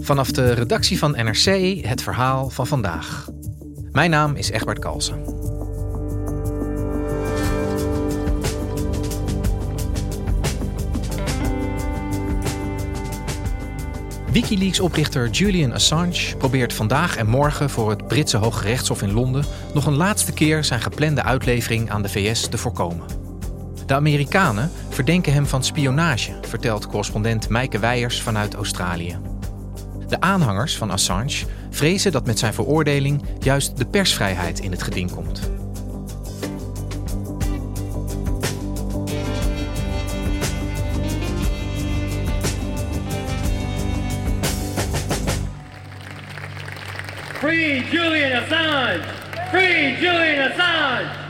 Vanaf de redactie van NRC het verhaal van vandaag. Mijn naam is Egbert Kalsen. Wikileaks-oprichter Julian Assange probeert vandaag en morgen voor het Britse Hoge Rechtshof in Londen nog een laatste keer zijn geplande uitlevering aan de VS te voorkomen. De Amerikanen verdenken hem van spionage, vertelt correspondent Meike Weijers vanuit Australië. De aanhangers van Assange vrezen dat met zijn veroordeling juist de persvrijheid in het geding komt. Free Julian Assange! Free Julian Assange!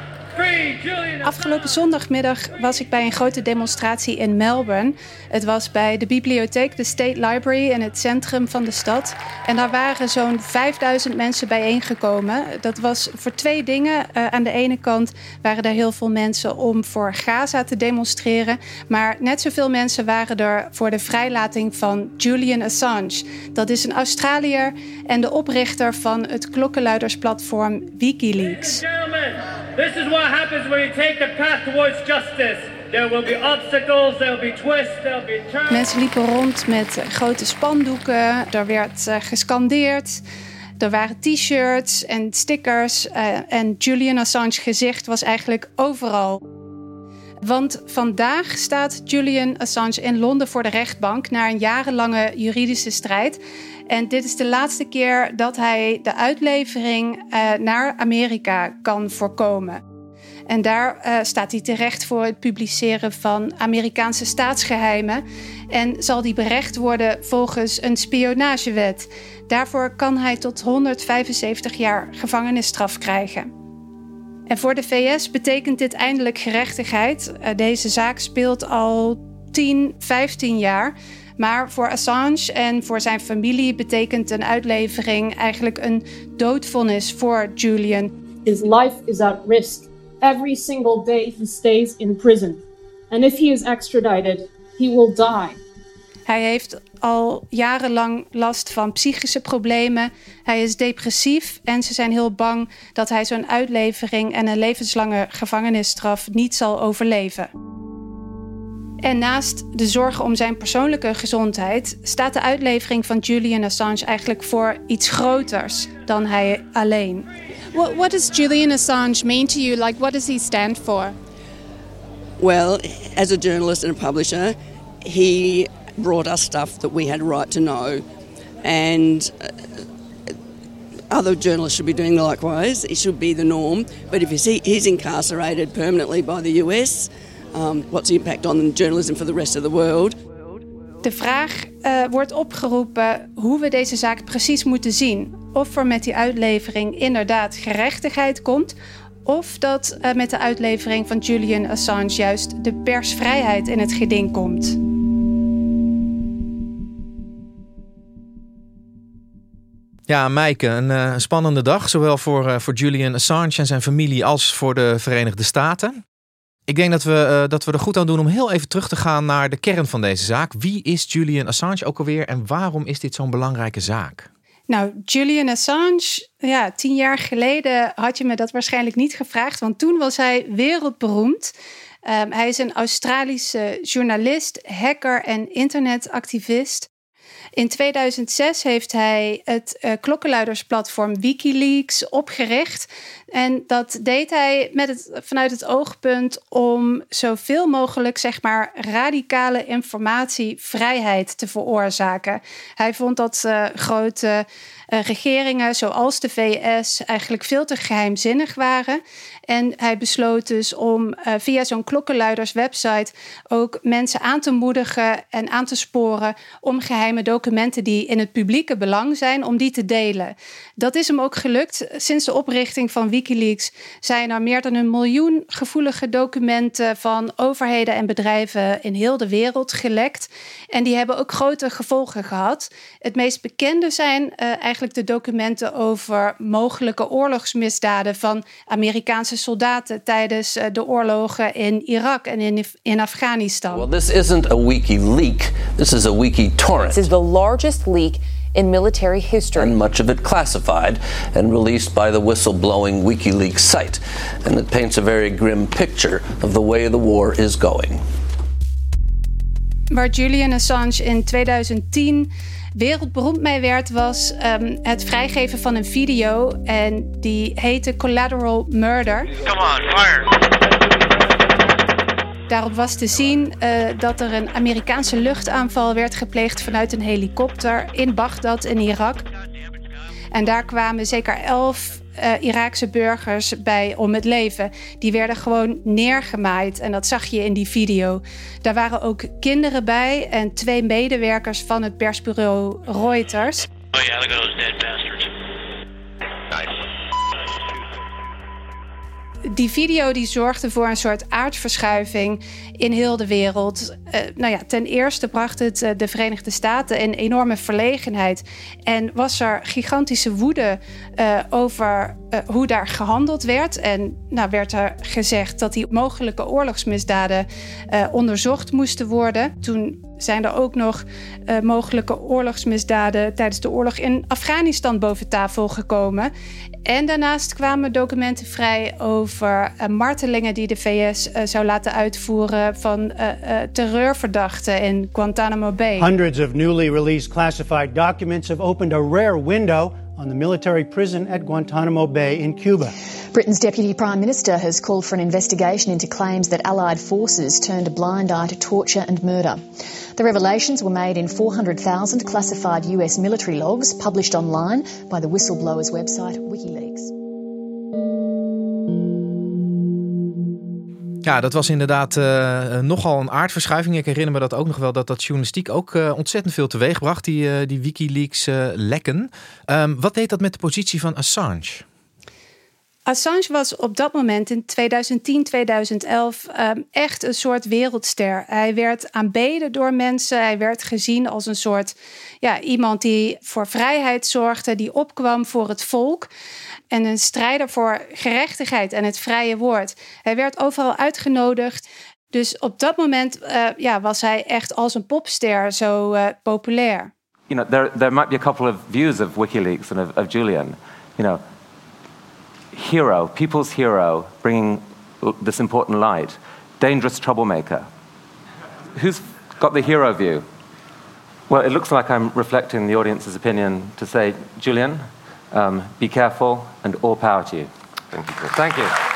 Afgelopen zondagmiddag was ik bij een grote demonstratie in Melbourne. Het was bij de bibliotheek, de State Library, in het centrum van de stad. En daar waren zo'n 5000 mensen bijeengekomen. Dat was voor twee dingen. Uh, aan de ene kant waren er heel veel mensen om voor Gaza te demonstreren. Maar net zoveel mensen waren er voor de vrijlating van Julian Assange. Dat is een Australiër en de oprichter van het klokkenluidersplatform Wikileaks. Is what happens when you take the path towards justice. There will be obstacles, there will be twists, there will be turns. Mensen liepen rond met grote spandoeken. Er werd uh, gescandeerd. Er waren t-shirts en stickers. Uh, en Julian Assange gezicht was eigenlijk overal. Want vandaag staat Julian Assange in Londen voor de rechtbank na een jarenlange juridische strijd. En dit is de laatste keer dat hij de uitlevering uh, naar Amerika kan voorkomen. En daar uh, staat hij terecht voor het publiceren van Amerikaanse staatsgeheimen. En zal hij berecht worden volgens een spionagewet. Daarvoor kan hij tot 175 jaar gevangenisstraf krijgen. En voor de VS betekent dit eindelijk gerechtigheid. Uh, deze zaak speelt al 10, 15 jaar. Maar voor Assange en voor zijn familie betekent een uitlevering eigenlijk een doodvonnis voor Julian. His life is at risk. Every single day he stays in prison. And if he is extradited, he will die. Hij heeft al jarenlang last van psychische problemen. Hij is depressief en ze zijn heel bang dat hij zo'n uitlevering en een levenslange gevangenisstraf niet zal overleven. En naast de zorgen om zijn persoonlijke gezondheid staat de uitlevering van Julian Assange eigenlijk voor iets groters dan hij alleen. What, what does Julian Assange mean to you? Like, what does he stand for? Well, as a journalist and a publisher, he brought us stuff that we had a right to know, and uh, other journalists should be doing likewise. It should be the norm. But if he's incarcerated permanently by the US, um, what's the impact on journalism for the rest of the world? De vraag uh, wordt opgeroepen hoe we deze zaak precies moeten zien. Of er met die uitlevering inderdaad gerechtigheid komt, of dat uh, met de uitlevering van Julian Assange juist de persvrijheid in het geding komt. Ja, Maaike, een uh, spannende dag, zowel voor, uh, voor Julian Assange en zijn familie als voor de Verenigde Staten. Ik denk dat we, uh, dat we er goed aan doen om heel even terug te gaan naar de kern van deze zaak. Wie is Julian Assange ook alweer en waarom is dit zo'n belangrijke zaak? Nou, Julian Assange, ja, tien jaar geleden had je me dat waarschijnlijk niet gevraagd, want toen was hij wereldberoemd. Um, hij is een Australische journalist, hacker en internetactivist. In 2006 heeft hij het uh, klokkenluidersplatform Wikileaks opgericht. En dat deed hij met het, vanuit het oogpunt om zoveel mogelijk zeg maar, radicale informatievrijheid te veroorzaken. Hij vond dat uh, grote uh, regeringen zoals de VS eigenlijk veel te geheimzinnig waren. En hij besloot dus om via zo'n klokkenluiderswebsite ook mensen aan te moedigen en aan te sporen om geheime documenten die in het publieke belang zijn, om die te delen. Dat is hem ook gelukt. Sinds de oprichting van Wikileaks zijn er meer dan een miljoen gevoelige documenten van overheden en bedrijven in heel de wereld gelekt. En die hebben ook grote gevolgen gehad. Het meest bekende zijn uh, eigenlijk de documenten over mogelijke oorlogsmisdaden van Amerikaanse soldaten tijdens uh, de oorlogen in Irak en in, in Afghanistan. Well, this isn't a wiki leak. This is a wiki torrent. This is the largest leak in military history. And much of it classified and released by the whistleblowing WikiLeaks site. And it paints a very grim picture of the way the war is going. Waar Julian Assange in 2010 wereldberoemd mee werd, was um, het vrijgeven van een video. En die heette Collateral Murder. Come on, fire! Daarop was te zien uh, dat er een Amerikaanse luchtaanval werd gepleegd vanuit een helikopter in Bagdad in Irak. En daar kwamen zeker elf uh, Iraakse burgers bij om het leven. Die werden gewoon neergemaaid en dat zag je in die video. Daar waren ook kinderen bij en twee medewerkers van het persbureau Reuters. Oh those dead bastards. Die video die zorgde voor een soort aardverschuiving in heel de wereld. Uh, nou ja, ten eerste bracht het uh, de Verenigde Staten in enorme verlegenheid. En was er gigantische woede uh, over hoe daar gehandeld werd. En nou werd er gezegd dat die mogelijke oorlogsmisdaden onderzocht moesten worden. Toen zijn er ook nog uh, mogelijke oorlogsmisdaden tijdens de oorlog in Afghanistan boven tafel gekomen. En daarnaast kwamen documenten vrij over martelingen die de VS zou laten uitvoeren van terreurverdachten in Guantanamo Bay. Hundreds of newly released classified documents have opened a rare window on the military prison at Guantanamo Bay in Cuba. Britain's Deputy Prime Minister has called for an investigation into claims that Allied forces turned a blind eye to torture and murder. The revelations were made in 400,000 classified US military logs published online by the whistleblowers website WikiLeaks. Ja, dat was inderdaad uh, nogal een aardverschuiving. Ik herinner me dat ook nog wel dat dat journalistiek ook uh, ontzettend veel teweegbracht, die, uh, die Wikileaks lekken. Um, wat deed dat met de positie van Assange? Assange was op dat moment in 2010, 2011 um, echt een soort wereldster. Hij werd aanbeden door mensen. Hij werd gezien als een soort ja, iemand die voor vrijheid zorgde, die opkwam voor het volk. En een strijder voor gerechtigheid en het vrije woord. Hij werd overal uitgenodigd. Dus op dat moment uh, ja, was hij echt als een popster zo uh, populair. You know, there, there might be a couple of views of WikiLeaks and of, of Julian. You know, hero, people's hero, bringing this important light. Dangerous troublemaker. Who's got the hero view? Well, it looks like I'm reflecting the audience's opinion to say, Julian, um, be careful and all power to you. Thank you. Chris. Thank you.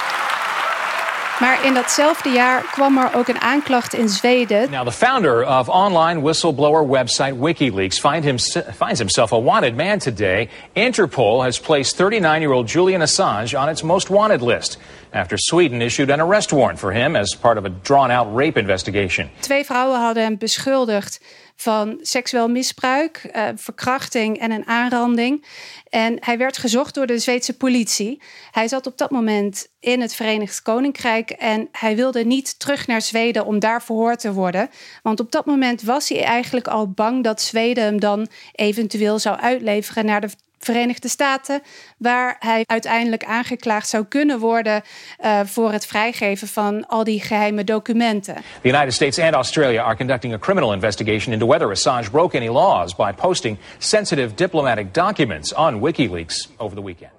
Maar in datzelfde jaar kwam er ook een aanklacht in Zweden. Now, the founder of online whistleblower website WikiLeaks find him, finds himself a wanted man today. Interpol has placed 39 year old Julian Assange on its most wanted list. After Sweden issued an arrest warrant for him as part of a drawn out rape investigation. Twee vrouwen hadden hem beschuldigd van seksueel misbruik, uh, verkrachting en een aanranding. En hij werd gezocht door de Zweedse politie. Hij zat op dat moment in het Verenigd Koninkrijk en hij wilde niet terug naar Zweden om daar verhoord te worden. Want op dat moment was hij eigenlijk al bang dat Zweden hem dan eventueel zou uitleveren naar de Verenigde Staten, waar hij uiteindelijk aangeklaagd zou kunnen worden uh, voor het vrijgeven van al die geheime documenten. The United States and Australia are conducting a criminal investigation into whether Assange broke any laws by posting sensitive diplomatic documents on WikiLeaks over the weekend.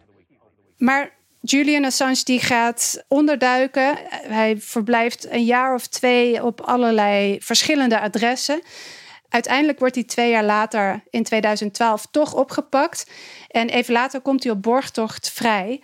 Maar Julian Assange die gaat onderduiken. Hij verblijft een jaar of twee op allerlei verschillende adressen. Uiteindelijk wordt hij twee jaar later, in 2012, toch opgepakt. En even later komt hij op borgtocht vrij.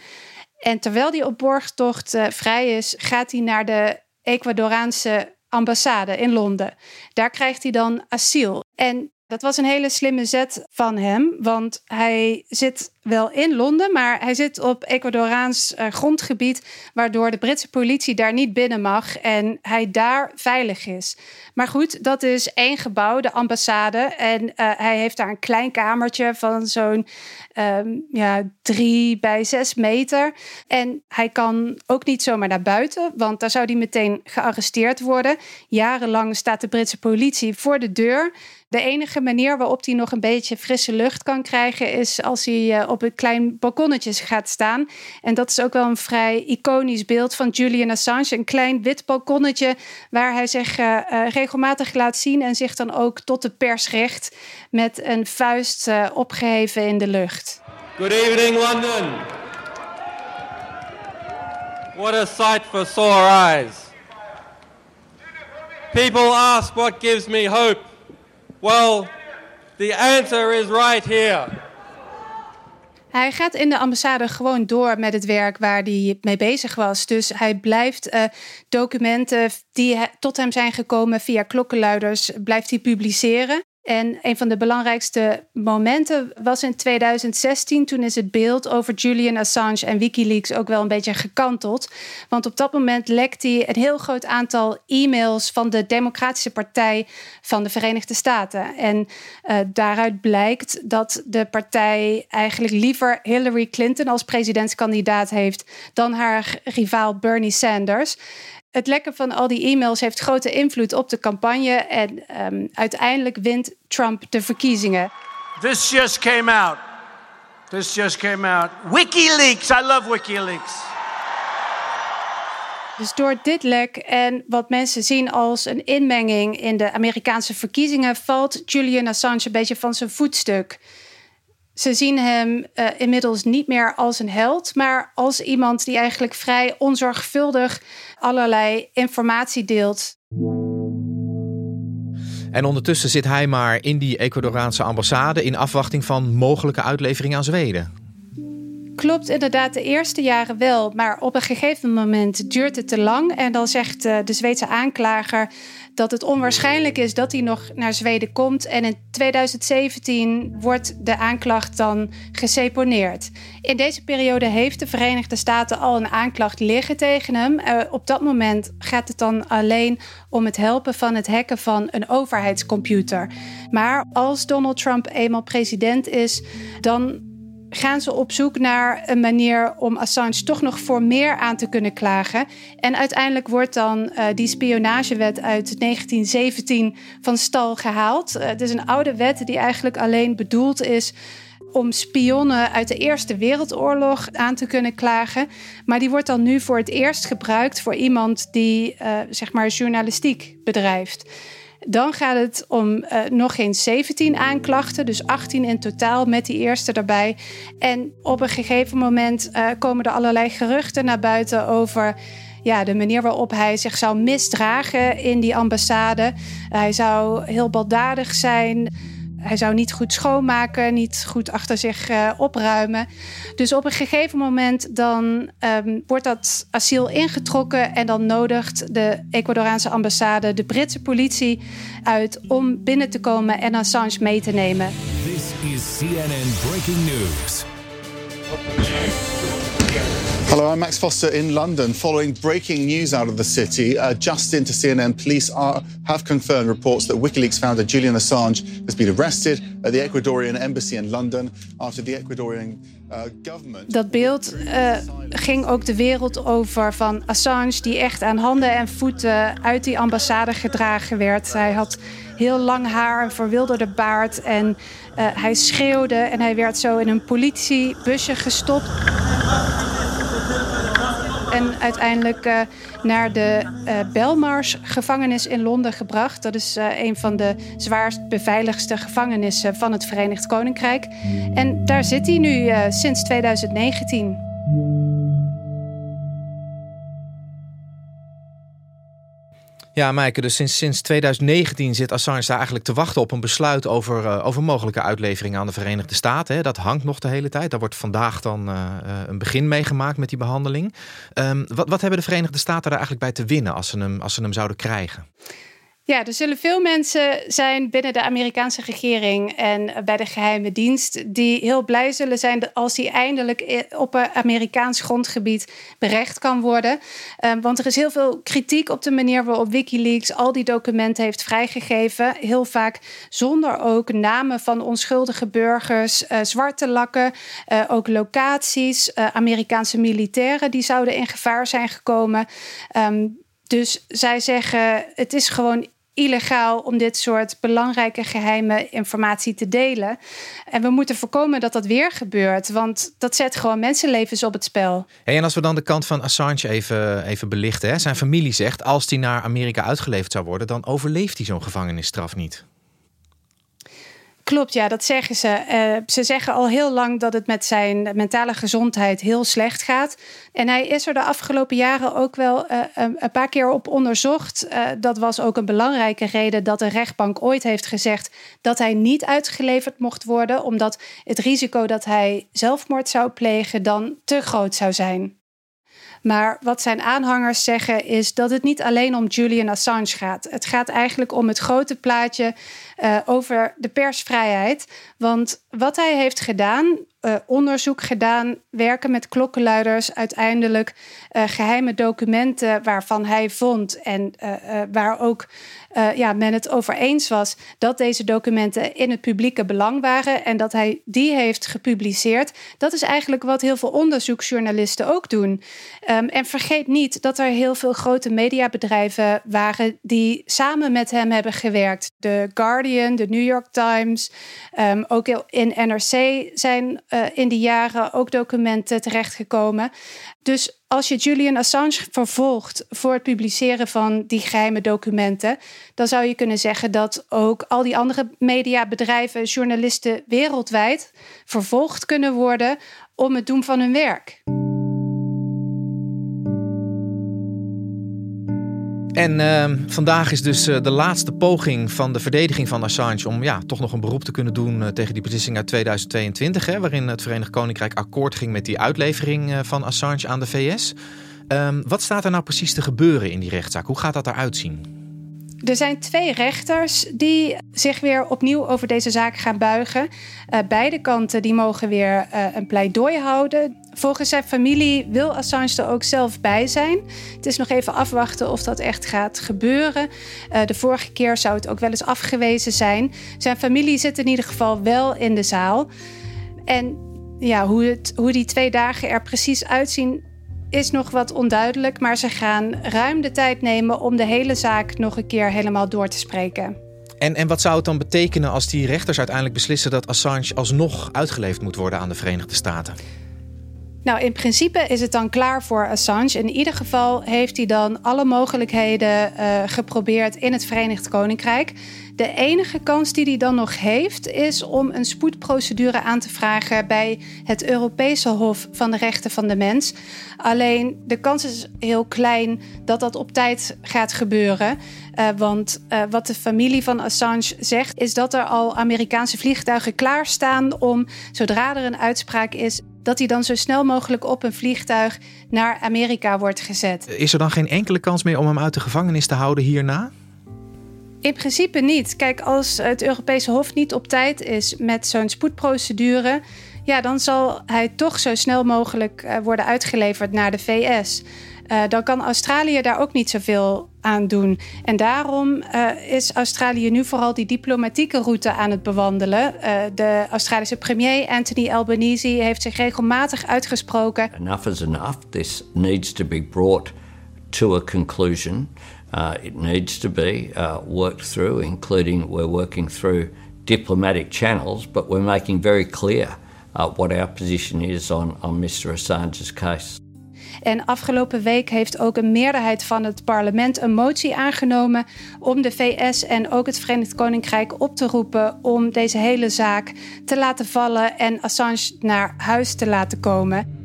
En terwijl hij op borgtocht uh, vrij is, gaat hij naar de Ecuadoraanse ambassade in Londen. Daar krijgt hij dan asiel. En dat was een hele slimme zet van hem, want hij zit wel in Londen, maar hij zit op Ecuadoraans uh, grondgebied, waardoor de Britse politie daar niet binnen mag en hij daar veilig is. Maar goed, dat is één gebouw, de ambassade, en uh, hij heeft daar een klein kamertje van zo'n um, ja, drie bij zes meter. En hij kan ook niet zomaar naar buiten, want daar zou hij meteen gearresteerd worden. Jarenlang staat de Britse politie voor de deur. De enige manier waarop hij nog een beetje frisse lucht kan krijgen is als hij uh, op een klein balkonnetje gaat staan. En dat is ook wel een vrij iconisch beeld van Julian Assange. Een klein wit balkonnetje waar hij zich uh, uh, regelmatig laat zien en zich dan ook tot de pers richt met een vuist opgeheven in de lucht. Good evening, London. What a sight for sore eyes. People ask what gives me hope. Well, the answer is right here. Hij gaat in de ambassade gewoon door met het werk waar hij mee bezig was. Dus hij blijft uh, documenten die tot hem zijn gekomen via klokkenluiders, blijft hij publiceren. En een van de belangrijkste momenten was in 2016. Toen is het beeld over Julian Assange en Wikileaks ook wel een beetje gekanteld. Want op dat moment lekte hij een heel groot aantal e-mails van de Democratische Partij van de Verenigde Staten. En uh, daaruit blijkt dat de partij eigenlijk liever Hillary Clinton als presidentskandidaat heeft dan haar rivaal Bernie Sanders het lekken van al die e-mails heeft grote invloed op de campagne. En um, uiteindelijk wint Trump de verkiezingen. This just came out. This just came out. WikiLeaks. I love WikiLeaks. Dus door dit lek en wat mensen zien als een inmenging in de Amerikaanse verkiezingen, valt Julian Assange een beetje van zijn voetstuk. Ze zien hem uh, inmiddels niet meer als een held, maar als iemand die eigenlijk vrij onzorgvuldig allerlei informatie deelt. En ondertussen zit hij maar in die Ecuadoraanse ambassade in afwachting van mogelijke uitlevering aan Zweden. Klopt inderdaad, de eerste jaren wel. Maar op een gegeven moment duurt het te lang. En dan zegt uh, de Zweedse aanklager dat het onwaarschijnlijk is dat hij nog naar Zweden komt. En in 2017 wordt de aanklacht dan geseponeerd. In deze periode heeft de Verenigde Staten al een aanklacht liggen tegen hem. Uh, op dat moment gaat het dan alleen om het helpen van het hacken van een overheidscomputer. Maar als Donald Trump eenmaal president is, dan gaan ze op zoek naar een manier om Assange toch nog voor meer aan te kunnen klagen. En uiteindelijk wordt dan uh, die spionagewet uit 1917 van stal gehaald. Uh, het is een oude wet die eigenlijk alleen bedoeld is om spionnen uit de Eerste Wereldoorlog aan te kunnen klagen. Maar die wordt dan nu voor het eerst gebruikt voor iemand die uh, zeg maar journalistiek bedrijft. Dan gaat het om uh, nog eens 17 aanklachten, dus 18 in totaal met die eerste erbij. En op een gegeven moment uh, komen er allerlei geruchten naar buiten over ja, de manier waarop hij zich zou misdragen in die ambassade. Hij zou heel baldadig zijn. Hij zou niet goed schoonmaken, niet goed achter zich uh, opruimen. Dus op een gegeven moment dan um, wordt dat asiel ingetrokken en dan nodigt de Ecuadoraanse ambassade de Britse politie uit om binnen te komen en Assange mee te nemen. This is CNN Breaking News. Hello, I'm Max Foster in London. Following breaking news out of the city, uh, just into CNN, police are, have confirmed reports that WikiLeaks founder Julian Assange has been arrested at the Ecuadorian embassy in London after the Ecuadorian uh, government. Dat beeld uh, ging ook de wereld over van Assange, die echt aan handen en voeten uit die ambassade gedragen werd. Hij had heel lang haar, een verwilderde baard en uh, hij schreeuwde en hij werd zo in een politiebusje gestopt uiteindelijk uh, naar de uh, Belmarsh gevangenis in Londen gebracht. Dat is uh, een van de zwaarst beveiligste gevangenissen van het Verenigd Koninkrijk. En daar zit hij nu sinds 2019. Ja, Maaike, dus sinds, sinds 2019 zit Assange daar eigenlijk te wachten op een besluit over, uh, over mogelijke uitlevering aan de Verenigde Staten. Hè. Dat hangt nog de hele tijd. Daar wordt vandaag dan uh, een begin meegemaakt met die behandeling. Um, wat, wat hebben de Verenigde Staten daar eigenlijk bij te winnen als ze hem, als ze hem zouden krijgen? Ja, er zullen veel mensen zijn binnen de Amerikaanse regering en bij de geheime dienst die heel blij zullen zijn als hij eindelijk op een Amerikaans grondgebied berecht kan worden. Um, want er is heel veel kritiek op de manier waarop Wikileaks al die documenten heeft vrijgegeven. Heel vaak zonder ook namen van onschuldige burgers, uh, zwarte lakken, uh, ook locaties, uh, Amerikaanse militairen die zouden in gevaar zijn gekomen. Um, dus zij zeggen: het is gewoon illegaal om dit soort belangrijke geheime informatie te delen. En we moeten voorkomen dat dat weer gebeurt, want dat zet gewoon mensenlevens op het spel. En als we dan de kant van Assange even, even belichten. Hè? Zijn familie zegt, als hij naar Amerika uitgeleverd zou worden, dan overleeft hij zo'n gevangenisstraf niet. Klopt, ja, dat zeggen ze. Uh, ze zeggen al heel lang dat het met zijn mentale gezondheid heel slecht gaat. En hij is er de afgelopen jaren ook wel uh, een paar keer op onderzocht. Uh, dat was ook een belangrijke reden dat de rechtbank ooit heeft gezegd dat hij niet uitgeleverd mocht worden, omdat het risico dat hij zelfmoord zou plegen dan te groot zou zijn. Maar wat zijn aanhangers zeggen is dat het niet alleen om Julian Assange gaat. Het gaat eigenlijk om het grote plaatje uh, over de persvrijheid. Want wat hij heeft gedaan, uh, onderzoek gedaan, werken met klokkenluiders, uiteindelijk uh, geheime documenten waarvan hij vond en waar ook uh, ja, men het over eens was dat deze documenten in het publieke belang waren en dat hij die heeft gepubliceerd. Dat is eigenlijk wat heel veel onderzoeksjournalisten ook doen. Um, en vergeet niet dat er heel veel grote mediabedrijven waren die samen met hem hebben gewerkt. De Guardian, de New York Times, um, ook in NRC zijn uh, in die jaren ook documenten terechtgekomen. Dus als je Julian Assange vervolgt voor het publiceren van die geheime documenten, dan zou je kunnen zeggen dat ook al die andere mediabedrijven, journalisten wereldwijd vervolgd kunnen worden om het doen van hun werk. En uh, vandaag is dus uh, de laatste poging van de verdediging van Assange om ja, toch nog een beroep te kunnen doen uh, tegen die beslissing uit 2022, hè, waarin het Verenigd Koninkrijk akkoord ging met die uitlevering uh, van Assange aan de VS. Um, wat staat er nou precies te gebeuren in die rechtszaak? Hoe gaat dat eruit zien? Er zijn twee rechters die zich weer opnieuw over deze zaak gaan buigen. Uh, beide kanten die mogen weer uh, een pleidooi houden. Volgens zijn familie wil Assange er ook zelf bij zijn. Het is nog even afwachten of dat echt gaat gebeuren. Uh, de vorige keer zou het ook wel eens afgewezen zijn. Zijn familie zit in ieder geval wel in de zaal. En ja, hoe, het, hoe die twee dagen er precies uitzien, is nog wat onduidelijk, maar ze gaan ruim de tijd nemen om de hele zaak nog een keer helemaal door te spreken. En, en wat zou het dan betekenen als die rechters uiteindelijk beslissen dat Assange alsnog uitgeleverd moet worden aan de Verenigde Staten? Nou, in principe is het dan klaar voor Assange. In ieder geval heeft hij dan alle mogelijkheden uh, geprobeerd in het Verenigd Koninkrijk. De enige kans die hij dan nog heeft, is om een spoedprocedure aan te vragen bij het Europese Hof van de Rechten van de Mens. Alleen de kans is heel klein dat dat op tijd gaat gebeuren. Uh, want uh, wat de familie van Assange zegt, is dat er al Amerikaanse vliegtuigen klaarstaan om, zodra er een uitspraak is, dat hij dan zo snel mogelijk op een vliegtuig naar Amerika wordt gezet. Is er dan geen enkele kans meer om hem uit de gevangenis te houden hierna? In principe niet. Kijk, als het Europese Hof niet op tijd is met zo'n spoedprocedure, ja, dan zal hij toch zo snel mogelijk uh, worden uitgeleverd naar de VS. Uh, dan kan Australië daar ook niet zoveel aan doen. En daarom uh, is Australië nu vooral die diplomatieke route aan het bewandelen. Uh, de Australische premier Anthony Albanese heeft zich regelmatig uitgesproken. Enough is enough. This needs to be brought to a conclusion. Uh, it needs to be worked through, including we're working through diplomatic channels, but we're making very clear what our position is on, on Mr. Assange's case. En afgelopen week heeft ook een meerderheid van het parlement een motie aangenomen om de VS en ook het Verenigd Koninkrijk op te roepen om deze hele zaak te laten vallen en Assange naar huis te laten komen.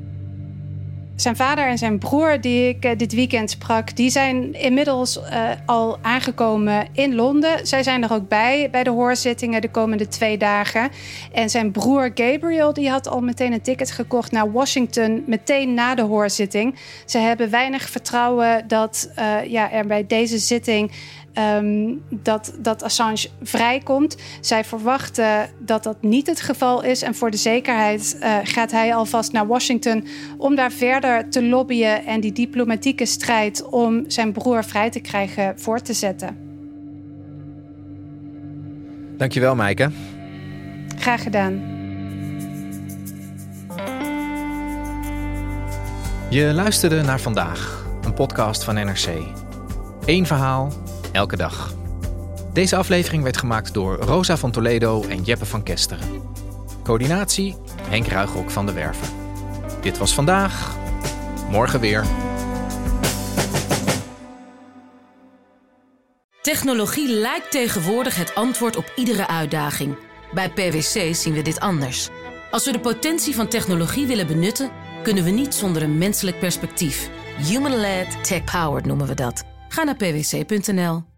Zijn vader en zijn broer, die ik eh, dit weekend sprak, die zijn inmiddels uh, al aangekomen in Londen. Zij zijn er ook bij, bij de hoorzittingen de komende twee dagen. En zijn broer Gabriel, die had al meteen een ticket gekocht naar Washington, meteen na de hoorzitting. Ze hebben weinig vertrouwen dat uh, ja, er bij deze zitting um, dat, dat Assange vrijkomt. Zij verwachten dat dat niet het geval is. En voor de zekerheid uh, gaat hij alvast naar Washington om daar verder te lobbyen en die diplomatieke strijd om zijn broer vrij te krijgen voor te zetten. Dankjewel, Maaike. Graag gedaan. Je luisterde naar vandaag, een podcast van NRC. Eén verhaal elke dag. Deze aflevering werd gemaakt door Rosa van Toledo en Jeppe van Kesteren. Coördinatie Henk Ruigrok van de Werven. Dit was vandaag. Morgen weer. Technologie lijkt tegenwoordig het antwoord op iedere uitdaging. Bij PwC zien we dit anders. Als we de potentie van technologie willen benutten, kunnen we niet zonder een menselijk perspectief. Human-led, tech-powered noemen we dat. Ga naar pwc.nl.